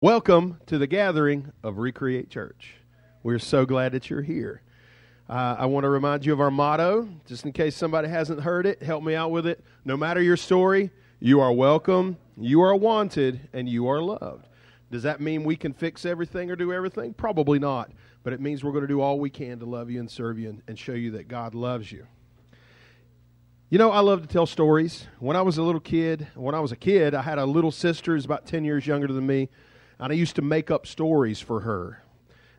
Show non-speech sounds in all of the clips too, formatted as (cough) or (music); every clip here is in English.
Welcome to the gathering of Recreate Church. We're so glad that you're here. Uh, I want to remind you of our motto, just in case somebody hasn't heard it. Help me out with it. No matter your story, you are welcome, you are wanted, and you are loved. Does that mean we can fix everything or do everything? Probably not. But it means we're going to do all we can to love you and serve you and, and show you that God loves you. You know, I love to tell stories. When I was a little kid, when I was a kid, I had a little sister who's about 10 years younger than me and I used to make up stories for her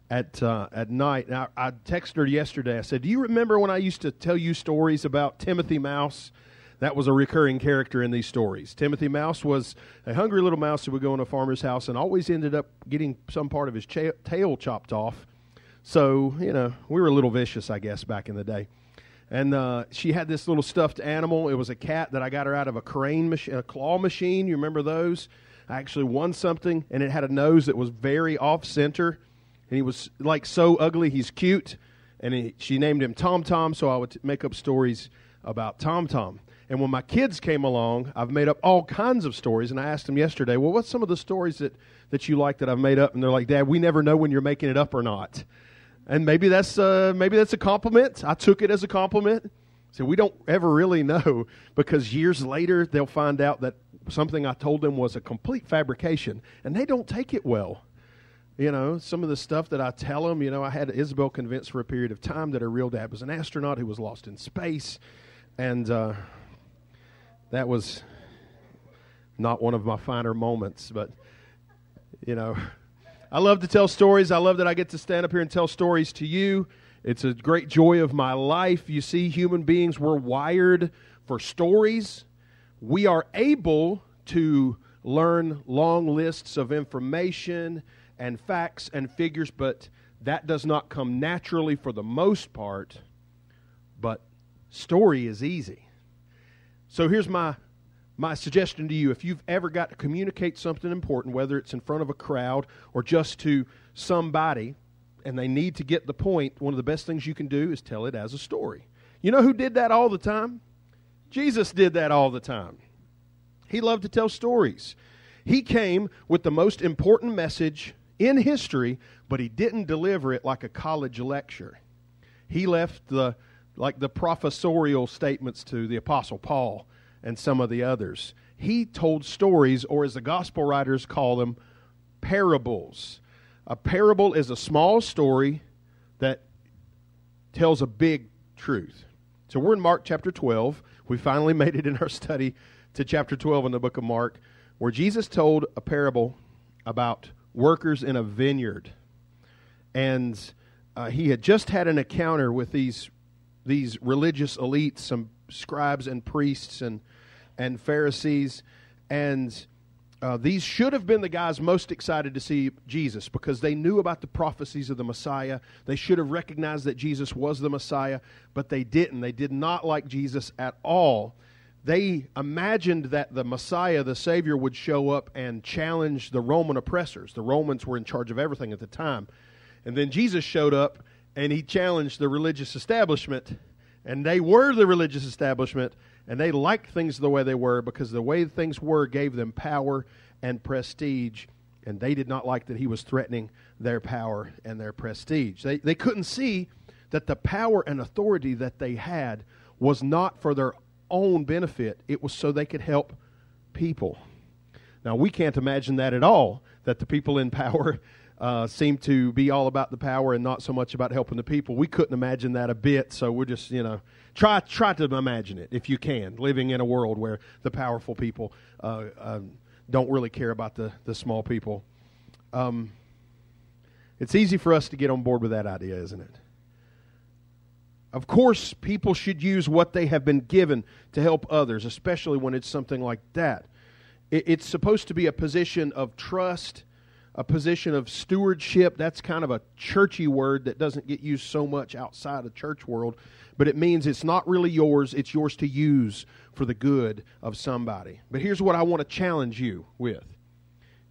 at uh, at night. And I, I texted her yesterday. I said, "Do you remember when I used to tell you stories about Timothy Mouse?" That was a recurring character in these stories. Timothy Mouse was a hungry little mouse who would go in a farmer's house and always ended up getting some part of his cha- tail chopped off. So you know, we were a little vicious, I guess, back in the day. And uh, she had this little stuffed animal. It was a cat that I got her out of a crane a claw machine. You remember those? I actually won something, and it had a nose that was very off center, and he was like so ugly. He's cute, and he, she named him Tom Tom. So I would t- make up stories about Tom Tom. And when my kids came along, I've made up all kinds of stories. And I asked them yesterday, "Well, what's some of the stories that that you like that I've made up?" And they're like, "Dad, we never know when you're making it up or not." And maybe that's uh, maybe that's a compliment. I took it as a compliment. So we don't ever really know because years later they'll find out that something I told them was a complete fabrication, and they don't take it well. You know, some of the stuff that I tell them, you know, I had Isabel convinced for a period of time that her real dad was an astronaut who was lost in space, and uh, that was not one of my finer moments, but, you know, I love to tell stories. I love that I get to stand up here and tell stories to you. It's a great joy of my life. You see, human beings were wired for stories we are able to learn long lists of information and facts and figures, but that does not come naturally for the most part. But story is easy. So here's my my suggestion to you if you've ever got to communicate something important, whether it's in front of a crowd or just to somebody, and they need to get the point, one of the best things you can do is tell it as a story. You know who did that all the time? Jesus did that all the time. He loved to tell stories. He came with the most important message in history, but he didn't deliver it like a college lecture. He left the like the professorial statements to the apostle Paul and some of the others. He told stories or as the gospel writers call them parables. A parable is a small story that tells a big truth. So we're in Mark chapter 12. We finally (laughs) made it in our study to chapter 12 in the book of Mark, where Jesus told a parable about workers in a vineyard. And uh, he had just had an encounter with these, these religious elites, some scribes and priests and, and Pharisees. And uh, these should have been the guys most excited to see Jesus because they knew about the prophecies of the Messiah. They should have recognized that Jesus was the Messiah, but they didn't. They did not like Jesus at all. They imagined that the Messiah, the Savior, would show up and challenge the Roman oppressors. The Romans were in charge of everything at the time. And then Jesus showed up and he challenged the religious establishment. And they were the religious establishment, and they liked things the way they were because the way things were gave them power and prestige, and they did not like that he was threatening their power and their prestige. They, they couldn't see that the power and authority that they had was not for their own benefit, it was so they could help people. Now, we can't imagine that at all, that the people in power uh, seem to be all about the power and not so much about helping the people. We couldn't imagine that a bit, so we're just, you know, try, try to imagine it if you can, living in a world where the powerful people uh, uh, don't really care about the, the small people. Um, it's easy for us to get on board with that idea, isn't it? Of course, people should use what they have been given to help others, especially when it's something like that. It's supposed to be a position of trust a position of stewardship. That's kind of a churchy word that doesn't get used so much outside of church world, but it means it's not really yours, it's yours to use for the good of somebody. But here's what I want to challenge you with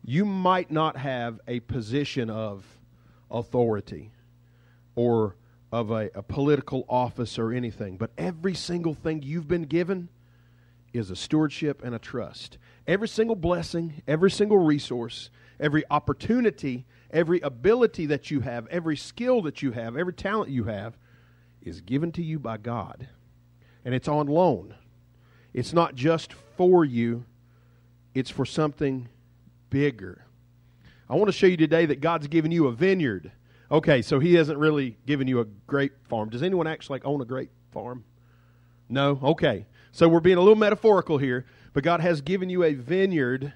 you might not have a position of authority or of a, a political office or anything, but every single thing you've been given is a stewardship and a trust. Every single blessing, every single resource, every opportunity, every ability that you have, every skill that you have, every talent you have is given to you by God. And it's on loan. It's not just for you, it's for something bigger. I want to show you today that God's given you a vineyard. Okay, so He hasn't really given you a grape farm. Does anyone actually like own a grape farm? No? Okay. So we're being a little metaphorical here, but God has given you a vineyard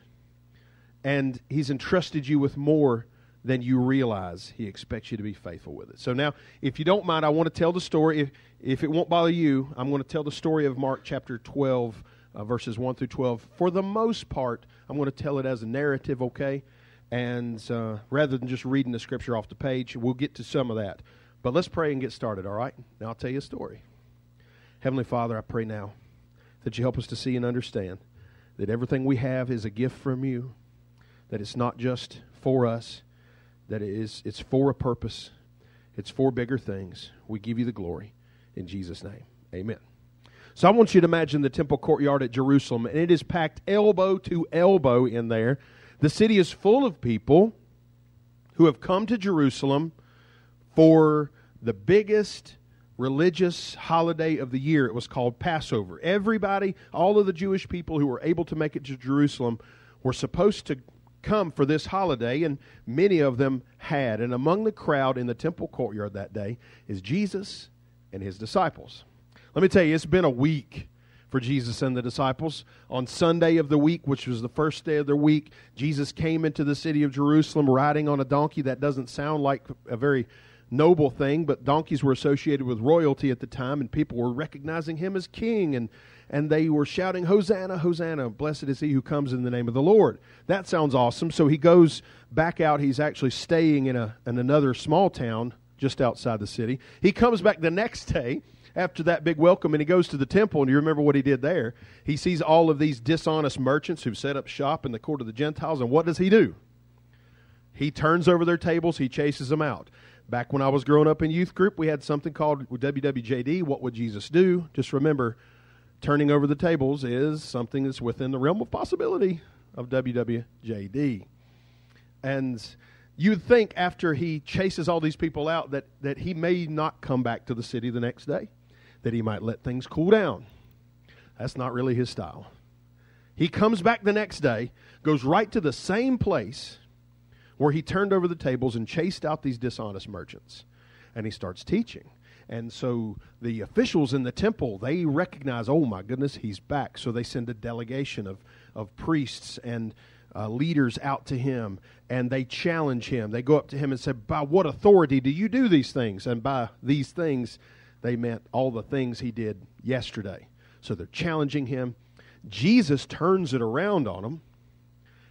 and He's entrusted you with more than you realize. He expects you to be faithful with it. So now, if you don't mind, I want to tell the story. If, if it won't bother you, I'm going to tell the story of Mark chapter 12, uh, verses 1 through 12. For the most part, I'm going to tell it as a narrative, okay? And uh, rather than just reading the scripture off the page, we'll get to some of that. But let's pray and get started, all right? Now I'll tell you a story. Heavenly Father, I pray now that you help us to see and understand that everything we have is a gift from you, that it's not just for us, that it is it's for a purpose, it's for bigger things. We give you the glory in Jesus' name. Amen. So I want you to imagine the temple courtyard at Jerusalem, and it is packed elbow to elbow in there. The city is full of people who have come to Jerusalem for the biggest religious holiday of the year. It was called Passover. Everybody, all of the Jewish people who were able to make it to Jerusalem, were supposed to come for this holiday, and many of them had. And among the crowd in the temple courtyard that day is Jesus and his disciples. Let me tell you, it's been a week for Jesus and the disciples. On Sunday of the week, which was the first day of the week, Jesus came into the city of Jerusalem riding on a donkey. That doesn't sound like a very noble thing, but donkeys were associated with royalty at the time, and people were recognizing him as king, and, and they were shouting, Hosanna, Hosanna, blessed is he who comes in the name of the Lord. That sounds awesome. So he goes back out. He's actually staying in, a, in another small town just outside the city. He comes back the next day after that big welcome and he goes to the temple and you remember what he did there he sees all of these dishonest merchants who've set up shop in the court of the gentiles and what does he do he turns over their tables he chases them out Back when I was growing up in youth group, we had something called WWJD, What Would Jesus Do? Just remember, turning over the tables is something that's within the realm of possibility of WWJD. And you'd think after he chases all these people out that, that he may not come back to the city the next day, that he might let things cool down. That's not really his style. He comes back the next day, goes right to the same place where he turned over the tables and chased out these dishonest merchants. And he starts teaching. And so the officials in the temple, they recognize, oh my goodness, he's back. So they send a delegation of, of priests and uh, leaders out to him and they challenge him. They go up to him and say, By what authority do you do these things? And by these things, they meant all the things he did yesterday. So they're challenging him. Jesus turns it around on them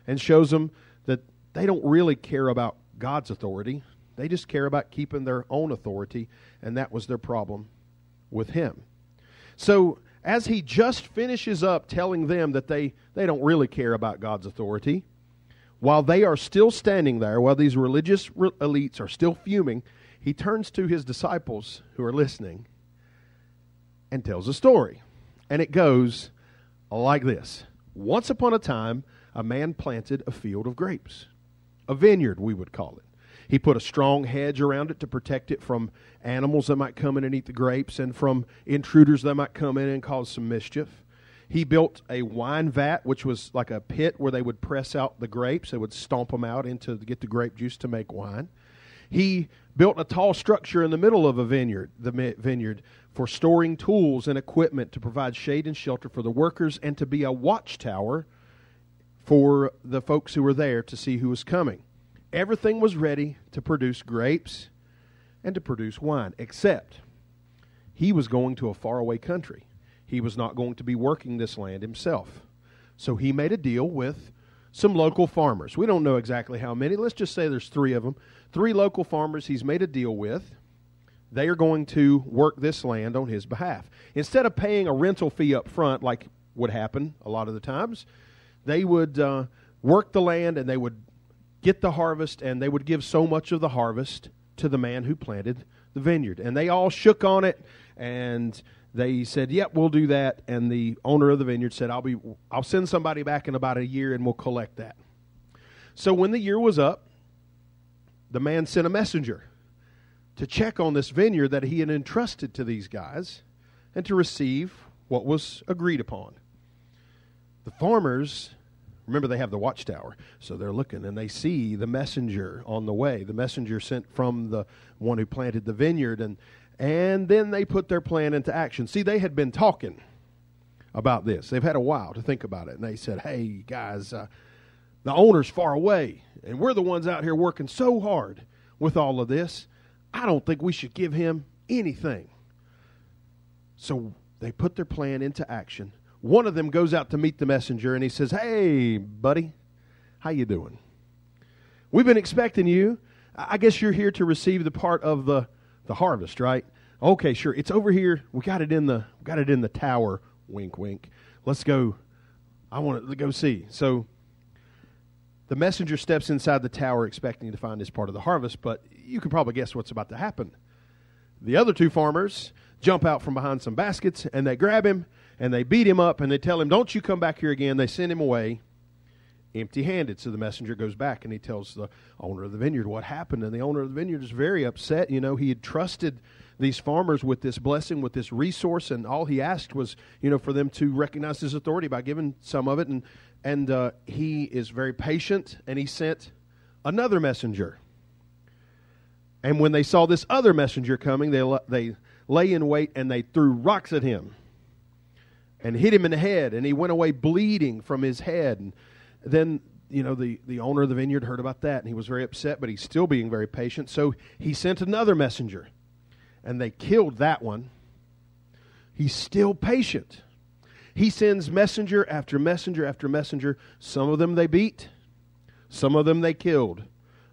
and shows them that they don't really care about God's authority. They just care about keeping their own authority, and that was their problem with him. So, as he just finishes up telling them that they, they don't really care about God's authority, while they are still standing there, while these religious re- elites are still fuming, he turns to his disciples who are listening and tells a story. And it goes like this Once upon a time, a man planted a field of grapes a vineyard, we would call it. He put a strong hedge around it to protect it from animals that might come in and eat the grapes and from intruders that might come in and cause some mischief. He built a wine vat, which was like a pit where they would press out the grapes. They would stomp them out into to get the grape juice to make wine. He built a tall structure in the middle of a vineyard, the vineyard, for storing tools and equipment to provide shade and shelter for the workers and to be a watchtower for the folks who were there to see who was coming. Everything was ready to produce grapes and to produce wine, except he was going to a faraway country. He was not going to be working this land himself. So he made a deal with some local farmers. We don't know exactly how many. Let's just say there's three of them. Three local farmers he's made a deal with. They are going to work this land on his behalf. Instead of paying a rental fee up front, like would happen a lot of the times, they would uh, work the land and they would get the harvest and they would give so much of the harvest to the man who planted the vineyard. And they all shook on it and they said, "Yep, we'll do that." And the owner of the vineyard said, "I'll be I'll send somebody back in about a year and we'll collect that." So when the year was up, the man sent a messenger to check on this vineyard that he had entrusted to these guys and to receive what was agreed upon. The farmers, remember, they have the watchtower, so they're looking and they see the messenger on the way, the messenger sent from the one who planted the vineyard, and, and then they put their plan into action. See, they had been talking about this. They've had a while to think about it, and they said, hey, guys, uh, the owner's far away, and we're the ones out here working so hard with all of this. I don't think we should give him anything. So they put their plan into action. One of them goes out to meet the messenger and he says, "Hey, buddy, how you doing? We've been expecting you. I guess you're here to receive the part of the the harvest, right? Okay, sure. It's over here. We got it in the got it in the tower. Wink, wink. Let's go. I want to go see." So the messenger steps inside the tower expecting to find this part of the harvest, but you can probably guess what's about to happen. The other two farmers jump out from behind some baskets and they grab him and they beat him up and they tell him, Don't you come back here again. They send him away empty handed. So the messenger goes back and he tells the owner of the vineyard what happened. And the owner of the vineyard is very upset. You know, he had trusted these farmers with this blessing, with this resource, and all he asked was, you know, for them to recognize his authority by giving some of it. And and uh, he is very patient, and he sent another messenger. And when they saw this other messenger coming, they, they lay in wait and they threw rocks at him and hit him in the head, and he went away bleeding from his head. And then, you know, the, the owner of the vineyard heard about that, and he was very upset, but he's still being very patient. So he sent another messenger, and they killed that one. He's still patient. He sends messenger after messenger after messenger. Some of them they beat, some of them they killed,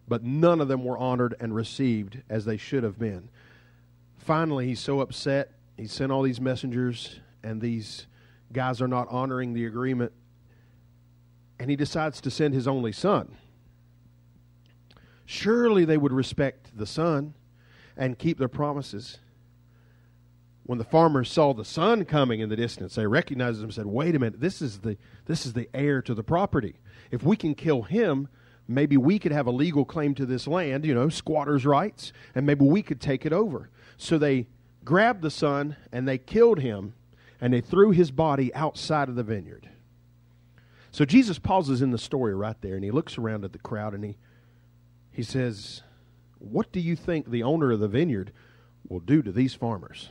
but none of them were honored and received as they should have been. Finally, he's so upset. He sent all these messengers, and these guys are not honoring the agreement. And he decides to send his only son. Surely they would respect the son and keep their promises when the farmers saw the son coming in the distance, they recognized him and said, "Wait a minute, this is the this is the heir to the property. If we can kill him, maybe we could have a legal claim to this land, you know, squatters' rights, and maybe we could take it over." So they grabbed the son and they killed him, and they threw his body outside of the vineyard. So Jesus pauses in the story right there, and he looks around at the crowd and he he says, "What do you think the owner of the vineyard will do to these farmers?"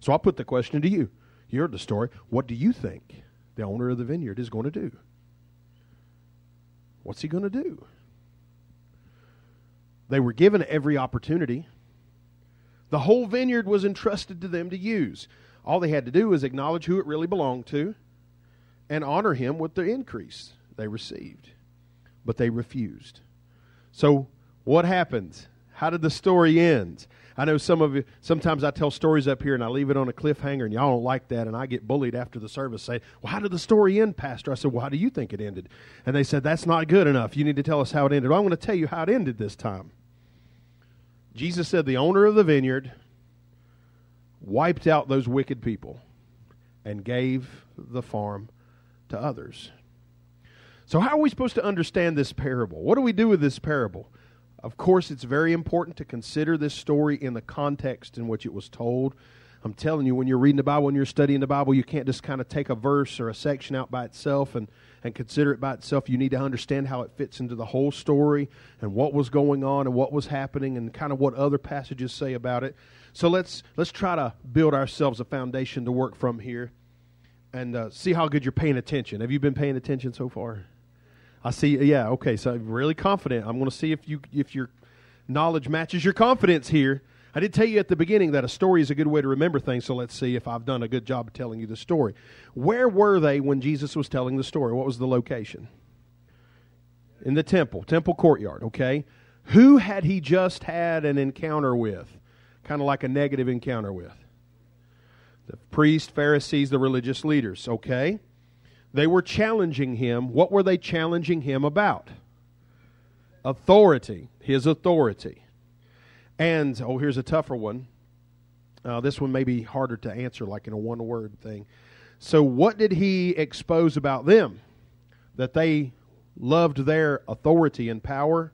So I'll put the question to you. You heard the story. What do you think the owner of the vineyard is going to do? What's he going to do? They were given every opportunity. The whole vineyard was entrusted to them to use. All they had to do was acknowledge who it really belonged to and honor him with the increase they received. But they refused. So, what happened? How did the story end? I know some of you, sometimes I tell stories up here and I leave it on a cliffhanger and y'all don't like that. And I get bullied after the service saying, Well, how did the story end, Pastor? I said, Well, how do you think it ended? And they said, That's not good enough. You need to tell us how it ended. Well, I'm going to tell you how it ended this time. Jesus said, The owner of the vineyard wiped out those wicked people and gave the farm to others. So, how are we supposed to understand this parable? What do we do with this parable? Of course, it's very important to consider this story in the context in which it was told. I'm telling you, when you're reading the Bible, when you're studying the Bible, you can't just kind of take a verse or a section out by itself and, and consider it by itself. You need to understand how it fits into the whole story and what was going on and what was happening and kind of what other passages say about it. So let's let's try to build ourselves a foundation to work from here and uh, see how good you're paying attention. Have you been paying attention so far? I see. Yeah. Okay. So I'm really confident. I'm going to see if you if your knowledge matches your confidence here. I did tell you at the beginning that a story is a good way to remember things. So let's see if I've done a good job of telling you the story. Where were they when Jesus was telling the story? What was the location? In the temple, temple courtyard. Okay. Who had he just had an encounter with? Kind of like a negative encounter with. The priests, Pharisees, the religious leaders. Okay. They were challenging him. What were they challenging him about? Authority, his authority. And, oh, here's a tougher one. Uh, this one may be harder to answer, like in a one word thing. So, what did he expose about them that they loved their authority and power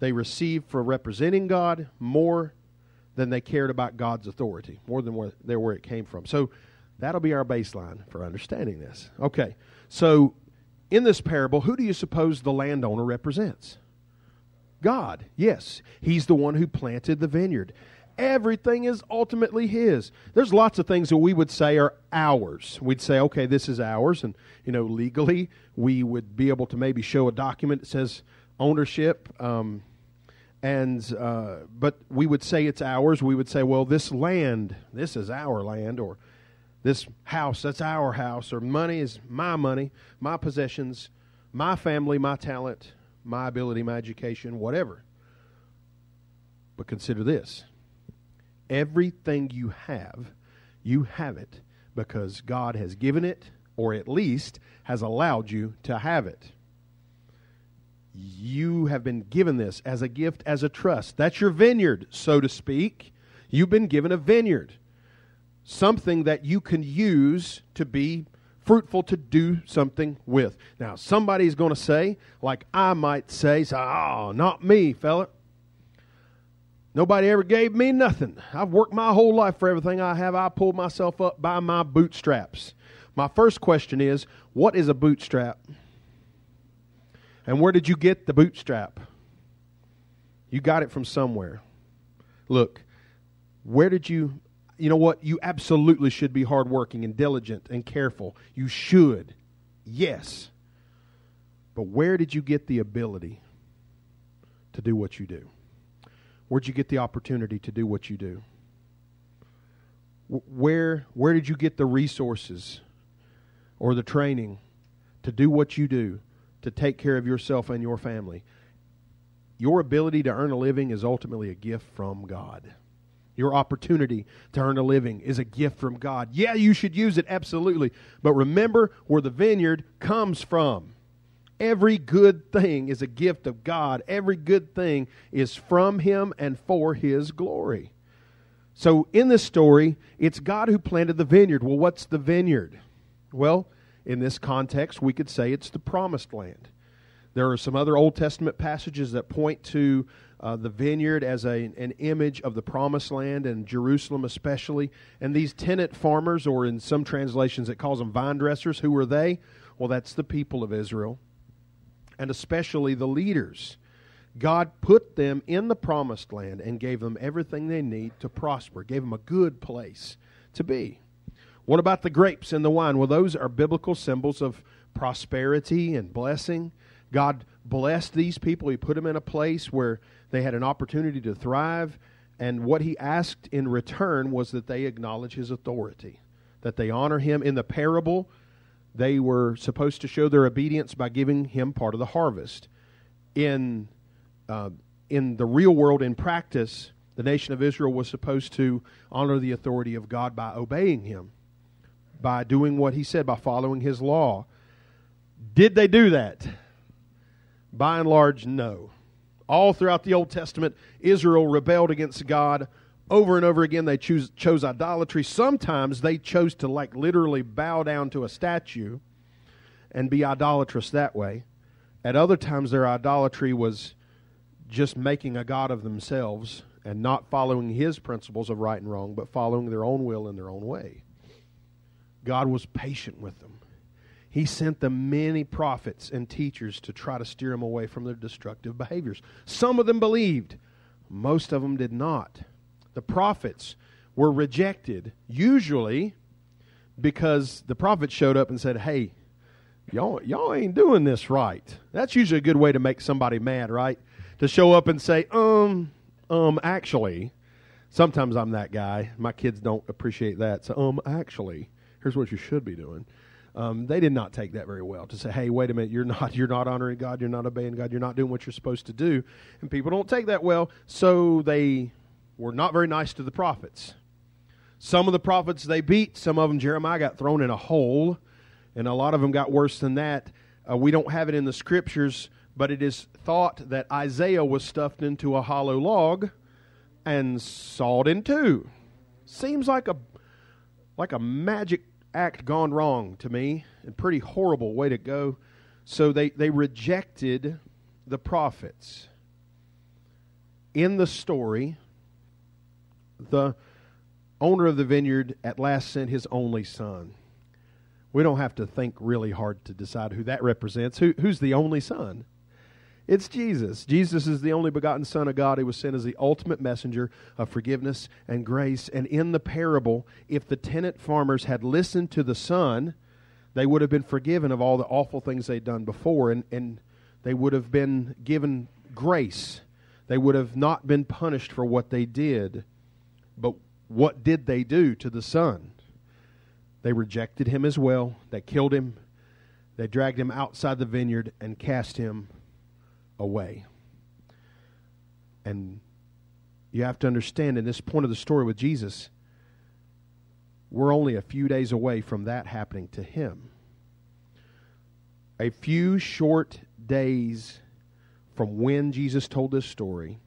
they received for representing God more than they cared about God's authority, more than where, where it came from. So that'll be our baseline for understanding this. Okay, so in this parable, who do you suppose the landowner represents? God. Yes, he's the one who planted the vineyard. Everything is ultimately his. There's lots of things that we would say are ours. We'd say, okay, this is ours, and you know, legally, we would be able to maybe show a document that says ownership. Um, and uh, but we would say it's ours. We would say, well, this land, this is our land, or this house, that's our house, or money is my money, my possessions, my family, my talent, my ability, my education, whatever. But consider this everything you have, you have it because God has given it, or at least has allowed you to have it. You have been given this as a gift, as a trust. That's your vineyard, so to speak. You've been given a vineyard, something that you can use to be fruitful to do something with. Now, somebody's going to say, like I might say, oh, not me, fella. Nobody ever gave me nothing. I've worked my whole life for everything I have. I pulled myself up by my bootstraps. My first question is, what is a bootstrap? And where did you get the bootstrap? You got it from somewhere. Look, where did you, you know what? You absolutely should be hardworking and diligent and careful. You should. Yes. But where did you get the ability to do what you do? Where'd you get the opportunity to do what you do? Where, where did you get the resources or the training to do what you do? to take care of yourself and your family. Your ability to earn a living is ultimately a gift from God. Your opportunity to earn a living is a gift from God. Yeah, you should use it, absolutely. But remember where the vineyard comes from. Every good thing is a gift of God. Every good thing is from Him and for His glory. So in this story, it's God who planted the vineyard. Well, what's the vineyard? Well, in this context, we could say it's the promised land. There are some other Old Testament passages that point to uh, the vineyard as a, an image of the promised land and Jerusalem, especially. And these tenant farmers, or in some translations, it calls them vine dressers, who are they? Well, that's the people of Israel, and especially the leaders. God put them in the promised land and gave them everything they need to prosper, gave them a good place to be. What about the grapes and the wine? Well, those are biblical symbols of prosperity and blessing. God blessed these people. He put them in a place where they had an opportunity to thrive. And what he asked in return was that they acknowledge his authority, that they honor him. In the parable, they were supposed to show their obedience by giving him part of the harvest. In, uh, in the real world, in practice, the nation of Israel was supposed to honor the authority of God by obeying him by doing what he said, by following his law. Did they do that? By and large, no. All throughout the Old Testament, Israel rebelled against God over and over again. They choose, chose idolatry. Sometimes they chose to, like, literally bow down to a statue and be idolatrous that way. At other times, their idolatry was just making a God of themselves and not following his principles of right and wrong, but following their own will in their own way. God was patient with them. He sent them many prophets and teachers to try to steer them away from their destructive behaviors. Some of them believed, most of them did not. The prophets were rejected, usually because the prophet showed up and said, Hey, y'all, y'all ain't doing this right. That's usually a good way to make somebody mad, right? To show up and say, Um, um, actually. Sometimes I'm that guy. My kids don't appreciate that. So, um, actually here's what you should be doing. Um, they did not take that very well to say, "Hey, wait a minute, you're (laughs) not you're not honoring God, you're not obeying God, you're not doing what you're supposed to do," and people don't take that well, so they were not very nice to the prophets. Some of the prophets they beat, some of them Jeremiah got thrown in a hole, and a lot of them got worse than that. Uh, we don't have it in the scriptures, but it is thought that Isaiah was stuffed into a hollow log and sawed in two. Seems like a like a magic act gone wrong to me, and pretty horrible way to go So they, they rejected the prophets. In the story, the owner of the vineyard at last sent his only son. We don't have to think really hard to decide who that represents. Who, who's the only son? It's Jesus. Jesus is the only begotten Son of God who was sent as the ultimate messenger of forgiveness and grace. And in the parable, if the tenant farmers had listened to the Son, they would have been forgiven of all the awful things they'd done before, and, and they would have been given grace. They would have not been punished for what they did. But what did they do to the Son? They rejected him as well. They killed him. They dragged him outside the vineyard and cast him away. And you have to understand in this point of the story with Jesus, we're only a few days away from that happening to him. A few short days from when Jesus told this story,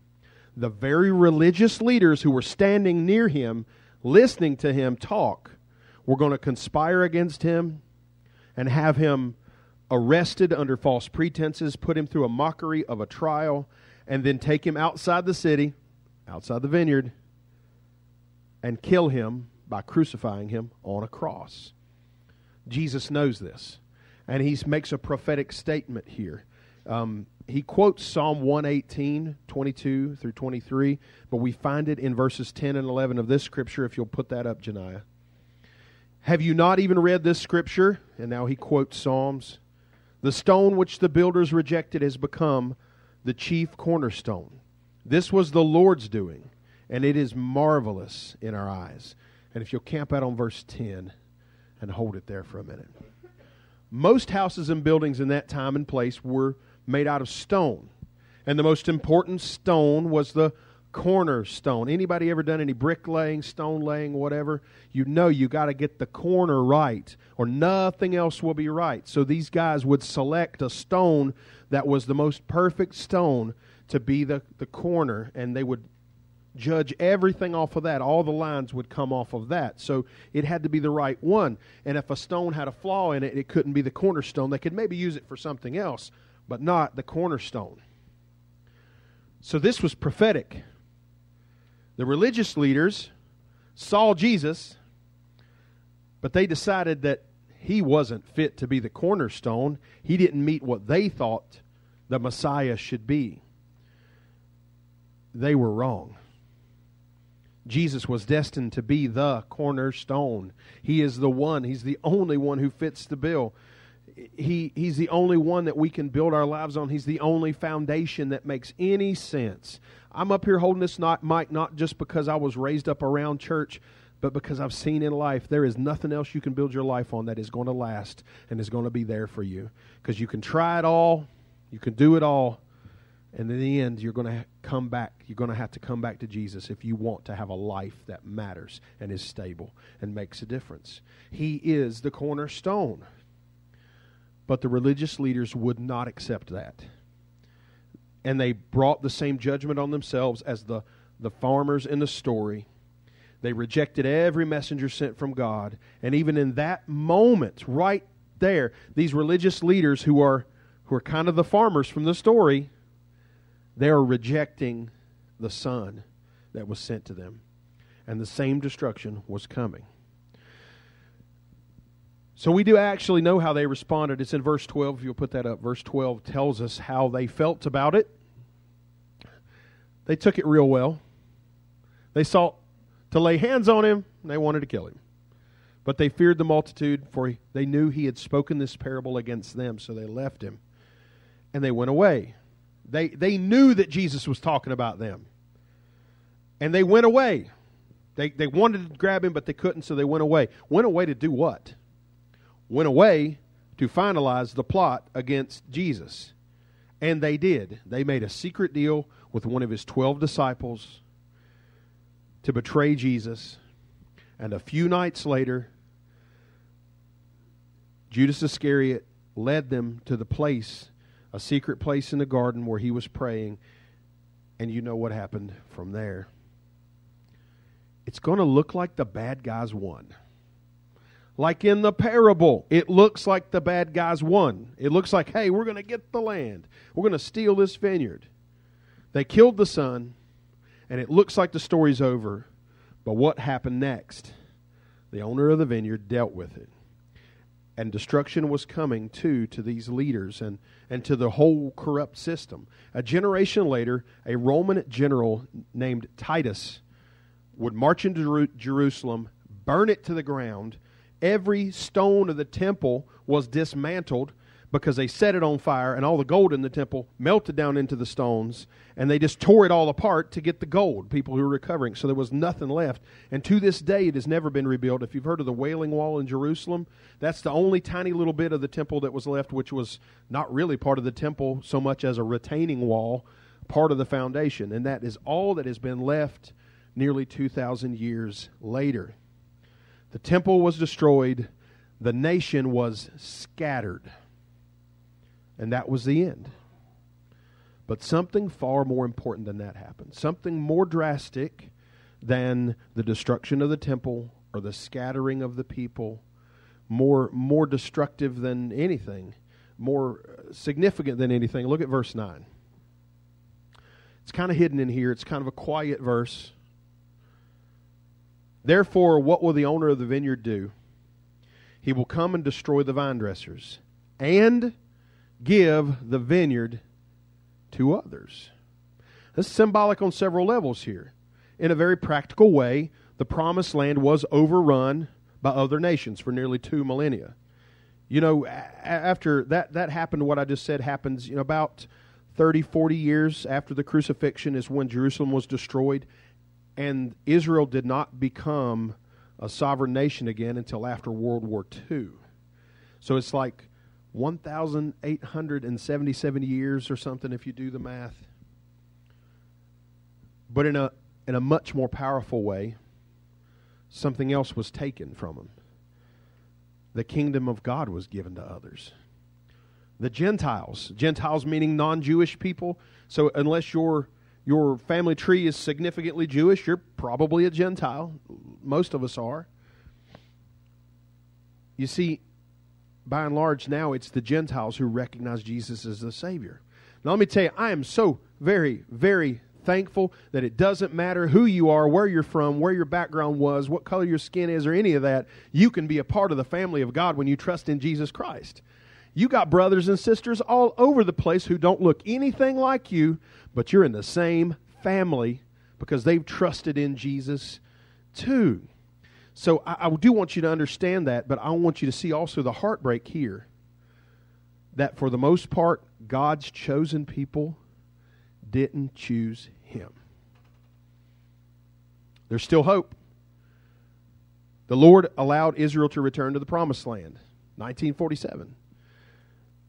the very religious leaders who were standing near him, listening to him talk, were going to conspire against him and have him arrested under false pretenses, put him through a mockery of a trial, and then take him outside the city, outside the vineyard, and kill him by crucifying him on a cross. Jesus knows this, and he makes a prophetic statement here. Um, he quotes Psalm 118, 22 through 23, but we find it in verses 10 and 11 of this scripture, if you'll put that up, Janiah. Have you not even read this scripture? And now he quotes Psalms. The stone which the builders rejected has become the chief cornerstone. This was the Lord's doing, and it is marvelous in our eyes. And if you'll camp out on verse 10 and hold it there for a minute. Most houses and buildings in that time and place were made out of stone. And the most important stone was the cornerstone. Anybody ever done any bricklaying, stone laying, whatever? You know you got to get the corner right, or nothing else will be right. So these guys would select a stone that was the most perfect stone to be the, the corner, and they would judge everything off of that. All the lines would come off of that. So it had to be the right one. And if a stone had a flaw in it, it couldn't be the cornerstone. They could maybe use it for something else, but not the cornerstone. So this was prophetic. The religious leaders saw Jesus, but they decided that he wasn't fit to be the cornerstone. He didn't meet what they thought the Messiah should be. They were wrong. Jesus was destined to be the cornerstone. He is the one, he's the only one who fits the bill. He, he's the only one that we can build our lives on. He's the only foundation that makes any sense. I'm up here holding this not, mic not just because I was raised up around church, but because I've seen in life there is nothing else you can build your life on that is going to last and is going to be there for you. Because you can try it all, you can do it all, and in the end, you're going to come back. You're going to have to come back to Jesus if you want to have a life that matters and is stable and makes a difference. He is the cornerstone. But the religious leaders would not accept that and they brought the same judgment on themselves as the, the farmers in the story. They rejected every messenger sent from God. And even in that moment, right there, these religious leaders who are, who are kind of the farmers from the story, they are rejecting the Son that was sent to them. And the same destruction was coming. So we do actually know how they responded. It's in verse 12, if you'll put that up. Verse 12 tells us how they felt about it. They took it real well. They sought to lay hands on him, they wanted to kill him. But they feared the multitude, for they knew he had spoken this parable against them, so they left him. And they went away. They, they knew that Jesus was talking about them. And they went away. They, they wanted to grab him, but they couldn't, so they went away. Went away to do what? Went away to finalize the plot against Jesus. And they did. They made a secret deal with one of his 12 disciples to betray Jesus. And a few nights later, Judas Iscariot led them to the place, a secret place in the garden where he was praying. And you know what happened from there. It's going to look like the bad guys won. Like in the parable. It looks like the bad guys won. It looks like, hey, we're going to get the land. We're going to steal this vineyard. They killed the son, and it looks like the story's over. But what happened next? The owner of the vineyard dealt with it. And destruction was coming too to these leaders and, and to the whole corrupt system. A generation later, a Roman general named Titus would march into Jerusalem, burn it to the ground, every stone of the temple was dismantled because they set it on fire and all the gold in the temple melted down into the stones and they just tore it all apart to get the gold people who were recovering. So there was nothing left. And to this day it has never been rebuilt. If you've heard of the wailing wall in jerusalem that's the only tiny little bit of the temple that was left which was not really part of the temple so much as a retaining wall part of the foundation. And that is all that has been left nearly 2000 years later the temple was destroyed, the nation was scattered. And that was the end. But something far more important than that happened. Something more drastic than the destruction of the temple or the scattering of the people, more, more destructive than anything, more uh, significant than anything. Look at verse 9. It's kind of hidden in here. It's kind of a quiet verse. Therefore, what will the owner of the vineyard do? He will come and destroy the vine dressers and give the vineyard to others. This is symbolic on several levels here. In a very practical way, the promised land was overrun by other nations for nearly two millennia. You know, after that, that happened, what I just said happens, you know, about 30, 40 years after the crucifixion is when Jerusalem was destroyed and Israel did not become a sovereign nation again until after World War II. So it's like 1,877 years or something if you do the math. But in a, in a much more powerful way, something else was taken from them. The kingdom of God was given to others. The Gentiles, Gentiles meaning non Jewish people. So unless you're your family tree is significantly Jewish, you're probably a Gentile. Most of us are. You see, by and large, now it's the Gentiles who recognize Jesus as the Savior. Now, let me tell you, I am so very, very thankful that it doesn't matter who you are, where you're from, where your background was, what color your skin is, or any of that. You can be a part of the family of God when you trust in Jesus Christ. You got brothers and sisters all over the place who don't look anything like you, but you're in the same family because they've trusted in Jesus too. So I, I, do want you to understand that, but I want you to see also the heartbreak here that for the most part, God's chosen people didn't choose him. There's still hope. The Lord allowed Israel to return to the promised land, 1947.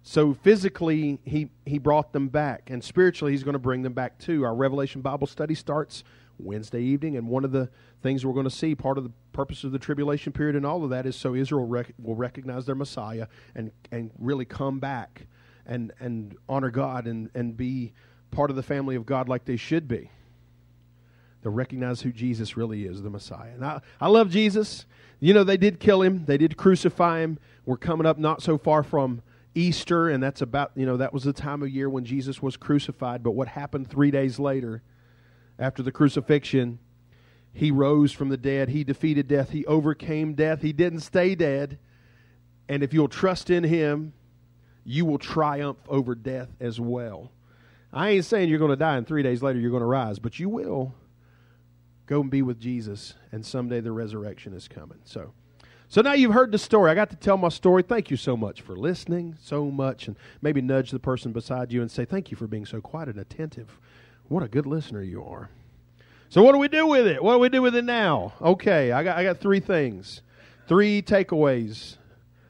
So physically, he, he brought them back, and spiritually, he's going to bring them back too. Our Revelation Bible study starts Wednesday evening, and one of the things we're going to see, part of the purpose of the tribulation period and all of that, is so Israel rec- will recognize their Messiah and, and really come back and, and honor God and, and be part of the family of God like they should be. They'll recognize who Jesus really is, the Messiah. And I, I love Jesus. You know, they did kill him, they did crucify him. We're coming up not so far from Easter, and that's about, you know, that was the time of year when Jesus was crucified. But what happened three days later, after the crucifixion, he rose from the dead. He defeated death. He overcame death. He didn't stay dead. And if you'll trust in him, you will triumph over death as well. I ain't saying you're going to die and three days later you're going to rise, but you will go and be with Jesus, and someday the resurrection is coming. So. So now you've heard the story. I got to tell my story. Thank you so much for listening so much. And maybe nudge the person beside you and say, Thank you for being so quiet and attentive. What a good listener you are. So, what do we do with it? What do we do with it now? Okay, I got, I got three things, three takeaways.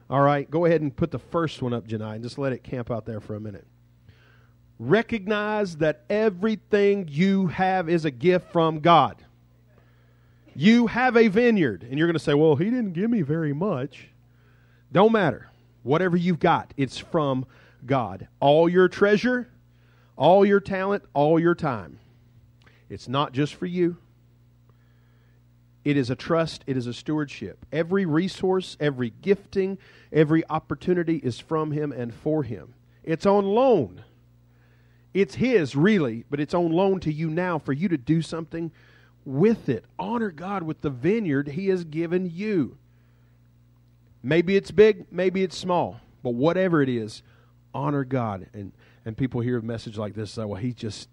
All right, go ahead and put the first one up, Janai, and just let it camp out there for a minute. Recognize that everything you have is a gift from God. You have a vineyard, and you're going to say, Well, he didn't give me very much. Don't matter. Whatever you've got, it's from God. All your treasure, all your talent, all your time. It's not just for you, It is a trust, it is a stewardship. Every resource, every gifting, every opportunity is from Him and for Him. It's on loan. It's His, really, but it's on loan to you now for you to do something with it. Honor God with the vineyard He has given you. Maybe it's big, maybe it's small, but whatever it is, honor God. And, and people hear a message like this say, well, he's just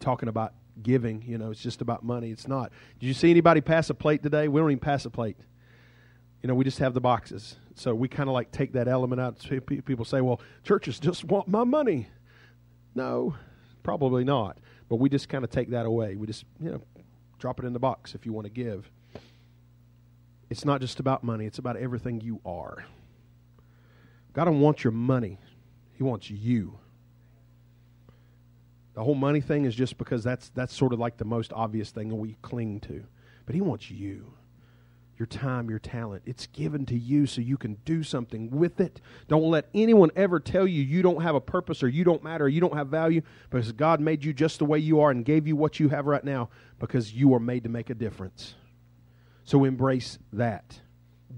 talking about giving. You know, it's just about money. It's not. Did you see anybody pass a plate today? We don't even pass a plate. You know, we just have the boxes. So we kind of like take that element out. People say, well, churches just want my money. No, probably not. But we just kind of take that away. We just, you know, drop it in the box if you want to give. It's not just about money, it's about everything you are. God don't want your money, He wants you. The whole money thing is just because that's that's sort of like the most obvious thing we cling to. But he wants you. Your time, your talent. It's given to you so you can do something with it. Don't let anyone ever tell you you don't have a purpose or you don't matter or you don't have value because God made you just the way you are and gave you what you have right now because you are made to make a difference. So embrace that.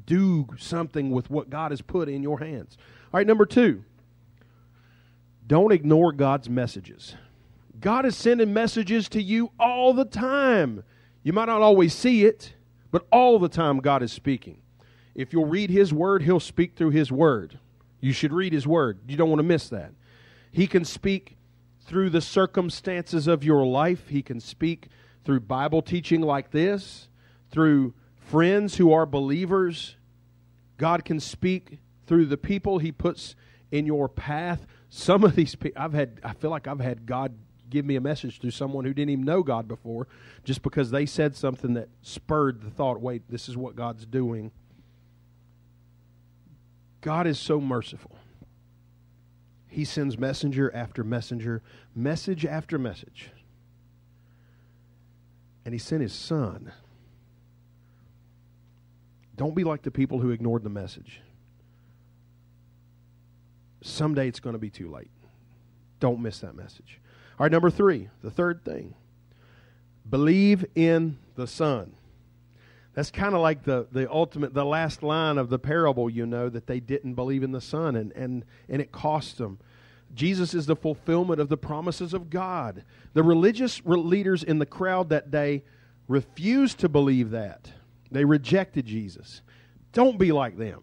Do something with what God has put in your hands. All right, number two, don't ignore God's messages. God is sending messages to you all the time. You might not always see it, but all the time God is speaking. If you'll read His Word, He'll speak through His Word. You should read His Word. You don't want to miss that. He can speak through the circumstances of your life, He can speak through Bible teaching like this, through friends who are believers. God can speak through the people He puts in your path. Some of these people, I've had, I feel like I've had God give me a message to someone who didn't even know God before just because they said something that spurred the thought wait, this is what God's doing. God is so merciful. He sends messenger after messenger, message after message. And He sent His Son. Don't be like the people who ignored the message. Someday it's going to be too late. Don't miss that message. All right, number three, the third thing believe in the Son. That's kind of like the, the ultimate, the last line of the parable, you know, that they didn't believe in the Son and, and, and it cost them. Jesus is the fulfillment of the promises of God. The religious leaders in the crowd that day refused to believe that. They rejected Jesus. Don't be like them.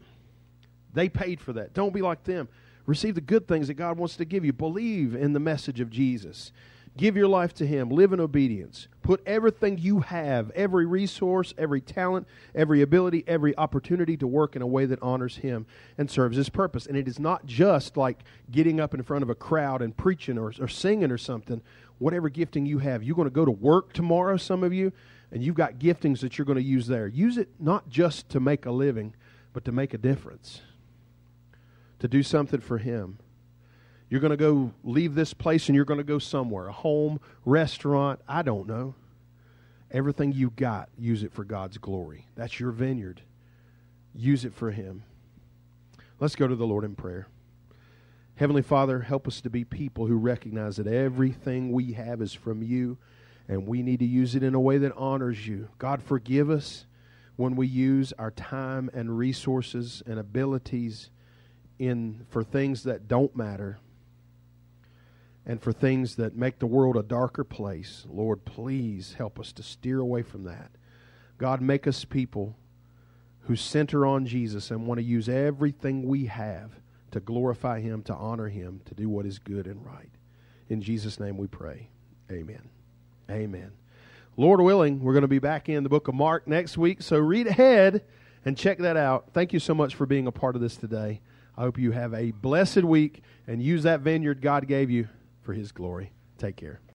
They paid for that. Don't be like them. Receive the good things that God wants to give you. Believe in the message of Jesus. Give your life to Him. Live in obedience. Put everything you have, every resource, every talent, every ability, every opportunity to work in a way that honors Him and serves His purpose. And it is not just like getting up in front of a crowd and preaching or, or singing or something. Whatever gifting you have, you're going to go to work tomorrow, some of you, and you've got giftings that you're going to use there. Use it not just to make a living, but to make a difference to do something for Him. You're going to go leave this place and you're going to go somewhere a home, restaurant, I don't know. Everything you got, use it for God's glory. That's your vineyard. Use it for Him. Let's go to the Lord in prayer. Heavenly Father, help us to be people who recognize that everything we have is from you and we need to use it in a way that honors you. God, forgive us when we use our time and resources and abilities in for things that don't matter and for things that make the world a darker place. Lord, please help us to steer away from that. God, make us people who center on Jesus and want to use everything we have to glorify Him, to honor Him, to do what is good and right. In Jesus' name we pray. Amen. Amen. Lord willing, we're going to be back in the book of Mark next week, so read ahead and check that out. Thank you so much for being a part of this today. I hope you have a blessed week and use that vineyard God gave you for His glory. Take care.